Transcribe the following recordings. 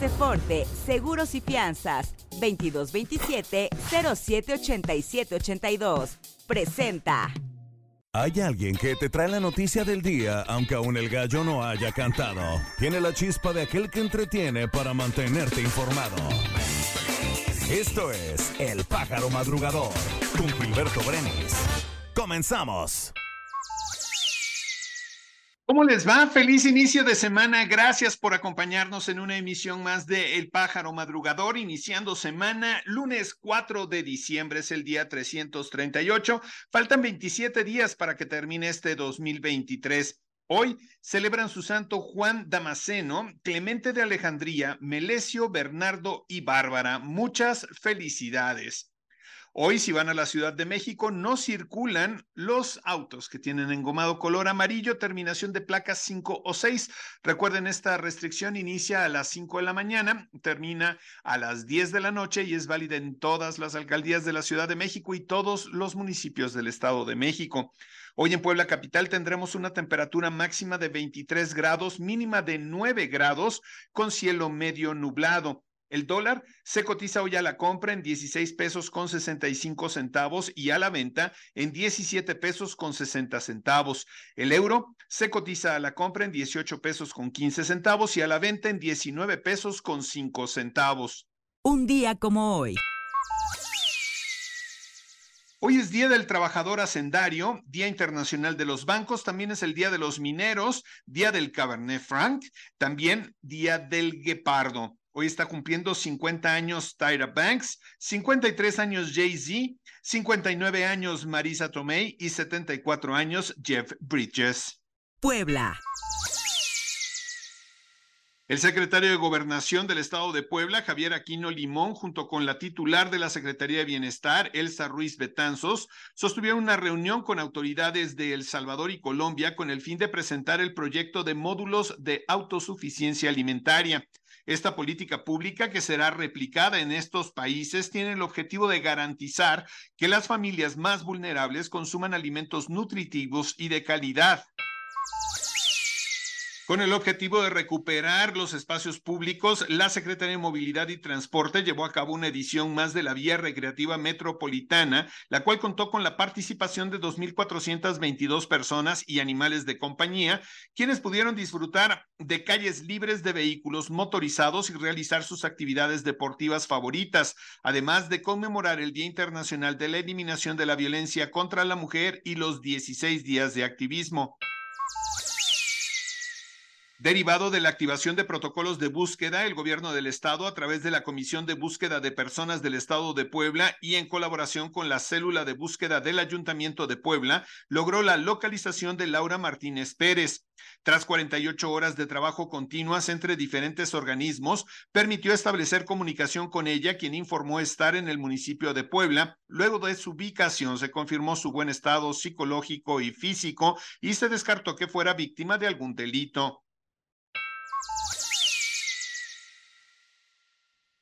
Paseforte, Seguros y Fianzas, 2227-078782. Presenta. Hay alguien que te trae la noticia del día, aunque aún el gallo no haya cantado. Tiene la chispa de aquel que entretiene para mantenerte informado. Esto es El Pájaro Madrugador, con Gilberto Brenis. Comenzamos. ¿Cómo les va? Feliz inicio de semana. Gracias por acompañarnos en una emisión más de El Pájaro Madrugador, iniciando semana lunes 4 de diciembre, es el día 338. Faltan 27 días para que termine este 2023. Hoy celebran su santo Juan Damasceno, Clemente de Alejandría, Melesio, Bernardo y Bárbara. Muchas felicidades. Hoy, si van a la Ciudad de México, no circulan los autos que tienen engomado color amarillo, terminación de placas 5 o 6. Recuerden, esta restricción inicia a las 5 de la mañana, termina a las 10 de la noche y es válida en todas las alcaldías de la Ciudad de México y todos los municipios del Estado de México. Hoy en Puebla Capital tendremos una temperatura máxima de 23 grados, mínima de 9 grados, con cielo medio nublado. El dólar se cotiza hoy a la compra en 16 pesos con 65 centavos y a la venta en 17 pesos con 60 centavos. El euro se cotiza a la compra en 18 pesos con 15 centavos y a la venta en 19 pesos con 5 centavos. Un día como hoy. Hoy es Día del Trabajador Hacendario, Día Internacional de los Bancos, también es el Día de los Mineros, Día del Cabernet Franc, también Día del Guepardo. Hoy está cumpliendo 50 años Tyra Banks, 53 años Jay-Z, 59 años Marisa Tomei y 74 años Jeff Bridges. Puebla. El secretario de Gobernación del Estado de Puebla, Javier Aquino Limón, junto con la titular de la Secretaría de Bienestar, Elsa Ruiz Betanzos, sostuvieron una reunión con autoridades de El Salvador y Colombia con el fin de presentar el proyecto de módulos de autosuficiencia alimentaria. Esta política pública que será replicada en estos países tiene el objetivo de garantizar que las familias más vulnerables consuman alimentos nutritivos y de calidad con el objetivo de recuperar los espacios públicos, la Secretaría de Movilidad y Transporte llevó a cabo una edición más de la Vía Recreativa Metropolitana, la cual contó con la participación de 2.422 personas y animales de compañía, quienes pudieron disfrutar de calles libres de vehículos motorizados y realizar sus actividades deportivas favoritas, además de conmemorar el Día Internacional de la Eliminación de la Violencia contra la Mujer y los 16 días de activismo. Derivado de la activación de protocolos de búsqueda, el gobierno del estado, a través de la Comisión de Búsqueda de Personas del Estado de Puebla y en colaboración con la célula de búsqueda del Ayuntamiento de Puebla, logró la localización de Laura Martínez Pérez. Tras 48 horas de trabajo continuas entre diferentes organismos, permitió establecer comunicación con ella, quien informó estar en el municipio de Puebla. Luego de su ubicación, se confirmó su buen estado psicológico y físico y se descartó que fuera víctima de algún delito.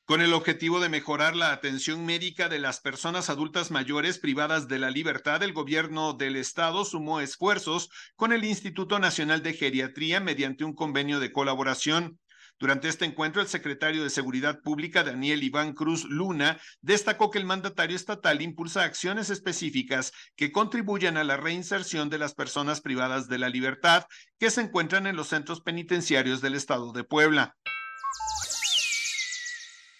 Con el objetivo de mejorar la atención médica de las personas adultas mayores privadas de la libertad, el gobierno del estado sumó esfuerzos con el Instituto Nacional de Geriatría mediante un convenio de colaboración. Durante este encuentro, el secretario de Seguridad Pública, Daniel Iván Cruz Luna, destacó que el mandatario estatal impulsa acciones específicas que contribuyan a la reinserción de las personas privadas de la libertad que se encuentran en los centros penitenciarios del estado de Puebla.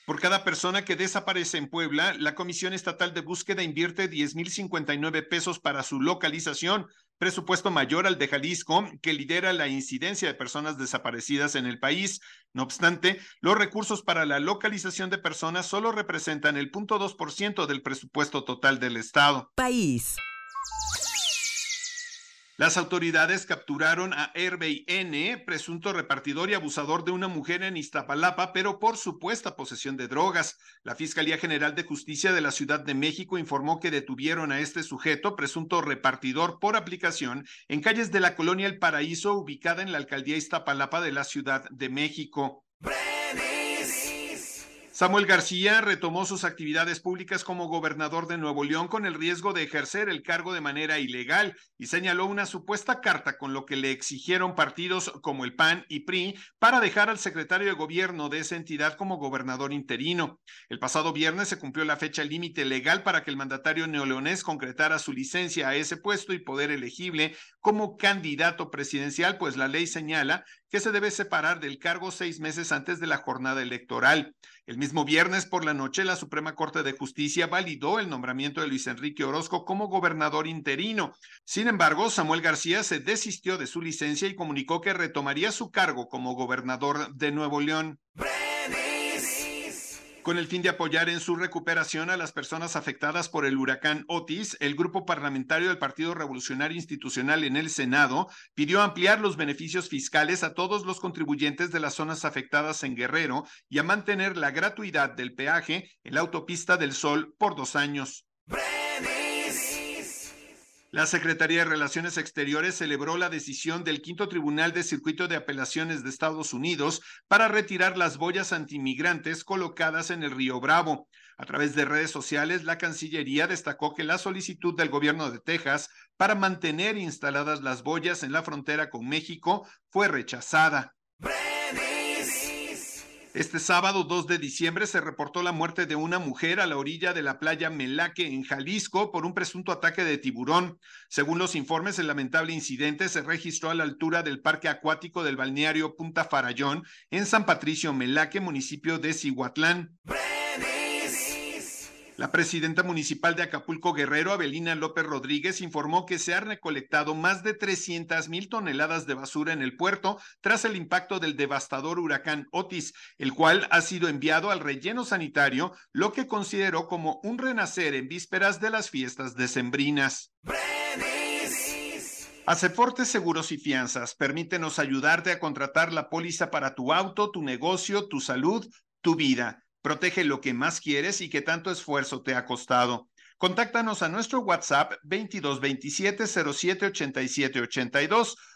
Por cada persona que desaparece en Puebla, la Comisión Estatal de Búsqueda invierte 10.059 pesos para su localización, presupuesto mayor al de Jalisco, que lidera la incidencia de personas desaparecidas en el país. No obstante, los recursos para la localización de personas solo representan el 0.2% del presupuesto total del Estado. País. Las autoridades capturaron a Herbey N., presunto repartidor y abusador de una mujer en Iztapalapa, pero por supuesta posesión de drogas. La Fiscalía General de Justicia de la Ciudad de México informó que detuvieron a este sujeto, presunto repartidor por aplicación, en calles de la colonia El Paraíso, ubicada en la alcaldía Iztapalapa de la Ciudad de México. Samuel García retomó sus actividades públicas como gobernador de Nuevo León con el riesgo de ejercer el cargo de manera ilegal y señaló una supuesta carta con lo que le exigieron partidos como el PAN y PRI para dejar al secretario de gobierno de esa entidad como gobernador interino. El pasado viernes se cumplió la fecha límite legal para que el mandatario neoleonés concretara su licencia a ese puesto y poder elegible como candidato presidencial, pues la ley señala que se debe separar del cargo seis meses antes de la jornada electoral. El mismo viernes por la noche, la Suprema Corte de Justicia validó el nombramiento de Luis Enrique Orozco como gobernador interino. Sin embargo, Samuel García se desistió de su licencia y comunicó que retomaría su cargo como gobernador de Nuevo León con el fin de apoyar en su recuperación a las personas afectadas por el huracán Otis, el grupo parlamentario del Partido Revolucionario Institucional en el Senado pidió ampliar los beneficios fiscales a todos los contribuyentes de las zonas afectadas en Guerrero y a mantener la gratuidad del peaje en la autopista del Sol por dos años. La Secretaría de Relaciones Exteriores celebró la decisión del Quinto Tribunal de Circuito de Apelaciones de Estados Unidos para retirar las boyas antimigrantes colocadas en el río Bravo. A través de redes sociales, la Cancillería destacó que la solicitud del gobierno de Texas para mantener instaladas las boyas en la frontera con México fue rechazada. Este sábado 2 de diciembre se reportó la muerte de una mujer a la orilla de la playa Melaque en Jalisco por un presunto ataque de tiburón. Según los informes, el lamentable incidente se registró a la altura del parque acuático del balneario Punta Farallón en San Patricio Melaque, municipio de Cihuatlán. La presidenta municipal de Acapulco Guerrero, Abelina López Rodríguez, informó que se han recolectado más de 300 mil toneladas de basura en el puerto tras el impacto del devastador huracán Otis, el cual ha sido enviado al relleno sanitario, lo que consideró como un renacer en vísperas de las fiestas decembrinas. Aceforte Seguros y Fianzas, permítenos ayudarte a contratar la póliza para tu auto, tu negocio, tu salud, tu vida. Protege lo que más quieres y que tanto esfuerzo te ha costado. Contáctanos a nuestro WhatsApp 2227 07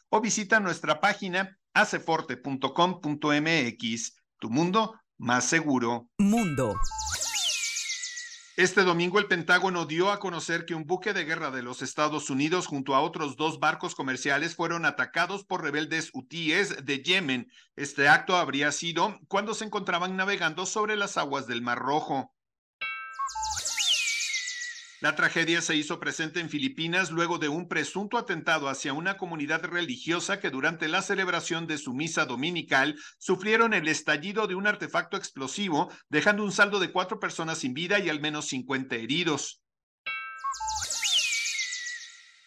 o visita nuestra página aceforte.com.mx. Tu mundo más seguro. Mundo. Este domingo el Pentágono dio a conocer que un buque de guerra de los Estados Unidos junto a otros dos barcos comerciales fueron atacados por rebeldes hutíes de Yemen. Este acto habría sido cuando se encontraban navegando sobre las aguas del Mar Rojo. La tragedia se hizo presente en Filipinas luego de un presunto atentado hacia una comunidad religiosa que durante la celebración de su misa dominical sufrieron el estallido de un artefacto explosivo, dejando un saldo de cuatro personas sin vida y al menos 50 heridos.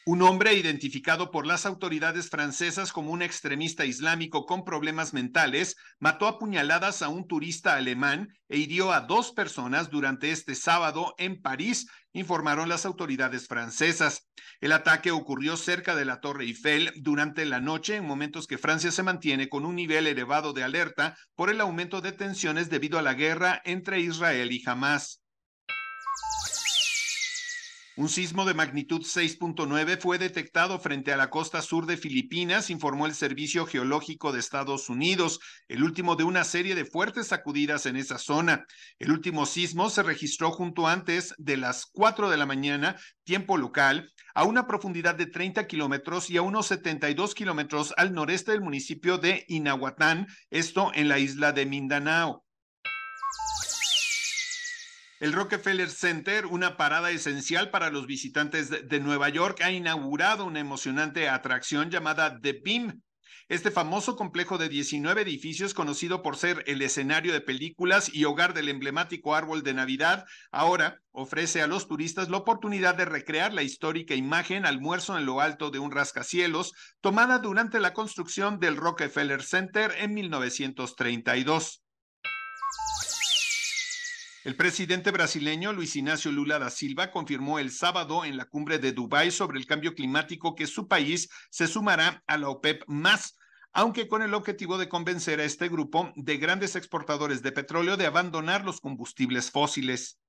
Un hombre identificado por las autoridades francesas como un extremista islámico con problemas mentales mató a puñaladas a un turista alemán e hirió a dos personas durante este sábado en París, informaron las autoridades francesas. El ataque ocurrió cerca de la Torre Eiffel durante la noche, en momentos que Francia se mantiene con un nivel elevado de alerta por el aumento de tensiones debido a la guerra entre Israel y Hamas. Un sismo de magnitud 6.9 fue detectado frente a la costa sur de Filipinas, informó el Servicio Geológico de Estados Unidos, el último de una serie de fuertes sacudidas en esa zona. El último sismo se registró junto antes de las 4 de la mañana, tiempo local, a una profundidad de 30 kilómetros y a unos 72 kilómetros al noreste del municipio de Inahuatán, esto en la isla de Mindanao. El Rockefeller Center, una parada esencial para los visitantes de Nueva York, ha inaugurado una emocionante atracción llamada The Beam. Este famoso complejo de 19 edificios, conocido por ser el escenario de películas y hogar del emblemático árbol de Navidad, ahora ofrece a los turistas la oportunidad de recrear la histórica imagen almuerzo en lo alto de un rascacielos, tomada durante la construcción del Rockefeller Center en 1932. El presidente brasileño Luis Ignacio Lula da Silva confirmó el sábado en la cumbre de Dubái sobre el cambio climático que su país se sumará a la OPEP más, aunque con el objetivo de convencer a este grupo de grandes exportadores de petróleo de abandonar los combustibles fósiles.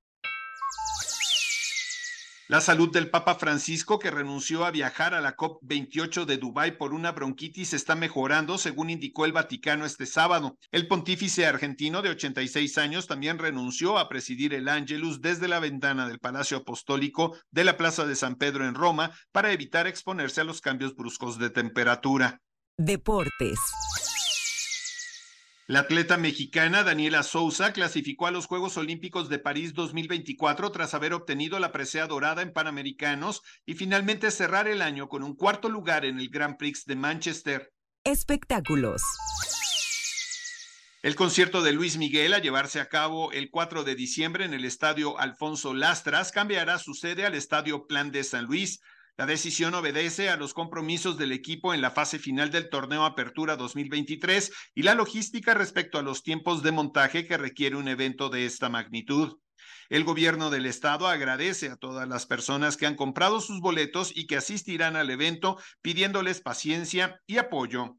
La salud del Papa Francisco, que renunció a viajar a la COP28 de Dubái por una bronquitis, está mejorando, según indicó el Vaticano este sábado. El pontífice argentino de 86 años también renunció a presidir el Ángelus desde la ventana del Palacio Apostólico de la Plaza de San Pedro en Roma para evitar exponerse a los cambios bruscos de temperatura. Deportes. La atleta mexicana Daniela Souza clasificó a los Juegos Olímpicos de París 2024 tras haber obtenido la presea dorada en Panamericanos y finalmente cerrar el año con un cuarto lugar en el Grand Prix de Manchester. Espectáculos. El concierto de Luis Miguel a llevarse a cabo el 4 de diciembre en el Estadio Alfonso Lastras cambiará su sede al Estadio Plan de San Luis. La decisión obedece a los compromisos del equipo en la fase final del torneo Apertura 2023 y la logística respecto a los tiempos de montaje que requiere un evento de esta magnitud. El gobierno del estado agradece a todas las personas que han comprado sus boletos y que asistirán al evento pidiéndoles paciencia y apoyo.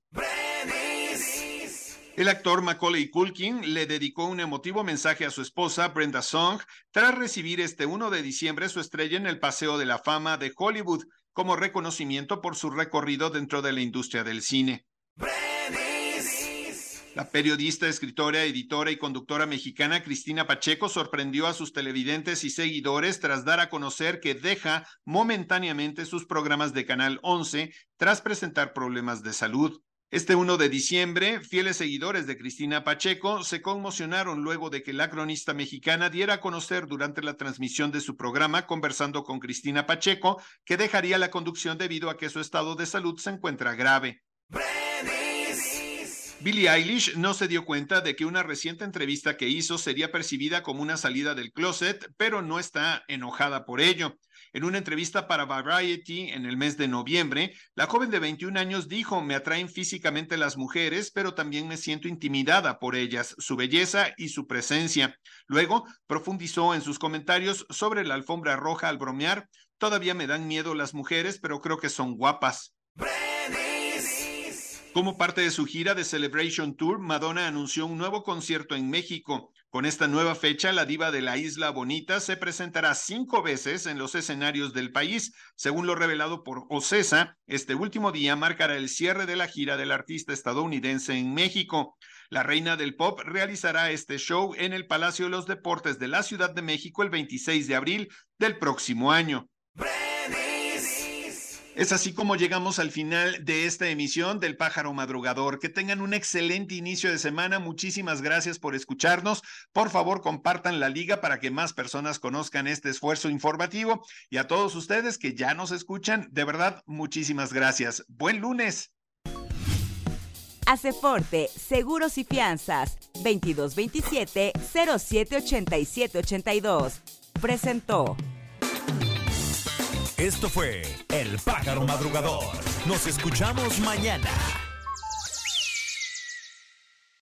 El actor Macaulay Culkin le dedicó un emotivo mensaje a su esposa Brenda Song tras recibir este 1 de diciembre su estrella en el Paseo de la Fama de Hollywood como reconocimiento por su recorrido dentro de la industria del cine. La periodista, escritora, editora y conductora mexicana Cristina Pacheco sorprendió a sus televidentes y seguidores tras dar a conocer que deja momentáneamente sus programas de Canal 11 tras presentar problemas de salud. Este 1 de diciembre, fieles seguidores de Cristina Pacheco se conmocionaron luego de que la cronista mexicana diera a conocer durante la transmisión de su programa conversando con Cristina Pacheco que dejaría la conducción debido a que su estado de salud se encuentra grave. Billie Eilish no se dio cuenta de que una reciente entrevista que hizo sería percibida como una salida del closet, pero no está enojada por ello. En una entrevista para Variety en el mes de noviembre, la joven de 21 años dijo, me atraen físicamente las mujeres, pero también me siento intimidada por ellas, su belleza y su presencia. Luego profundizó en sus comentarios sobre la alfombra roja al bromear, todavía me dan miedo las mujeres, pero creo que son guapas. Como parte de su gira de Celebration Tour, Madonna anunció un nuevo concierto en México. Con esta nueva fecha, la diva de la Isla Bonita se presentará cinco veces en los escenarios del país. Según lo revelado por Ocesa, este último día marcará el cierre de la gira del artista estadounidense en México. La reina del pop realizará este show en el Palacio de los Deportes de la Ciudad de México el 26 de abril del próximo año. Es así como llegamos al final de esta emisión del Pájaro Madrugador. Que tengan un excelente inicio de semana. Muchísimas gracias por escucharnos. Por favor, compartan la liga para que más personas conozcan este esfuerzo informativo. Y a todos ustedes que ya nos escuchan, de verdad, muchísimas gracias. Buen lunes. Forte, Seguros y Fianzas, 2227-078782. Presentó. Esto fue El Pájaro Madrugador. Nos escuchamos mañana.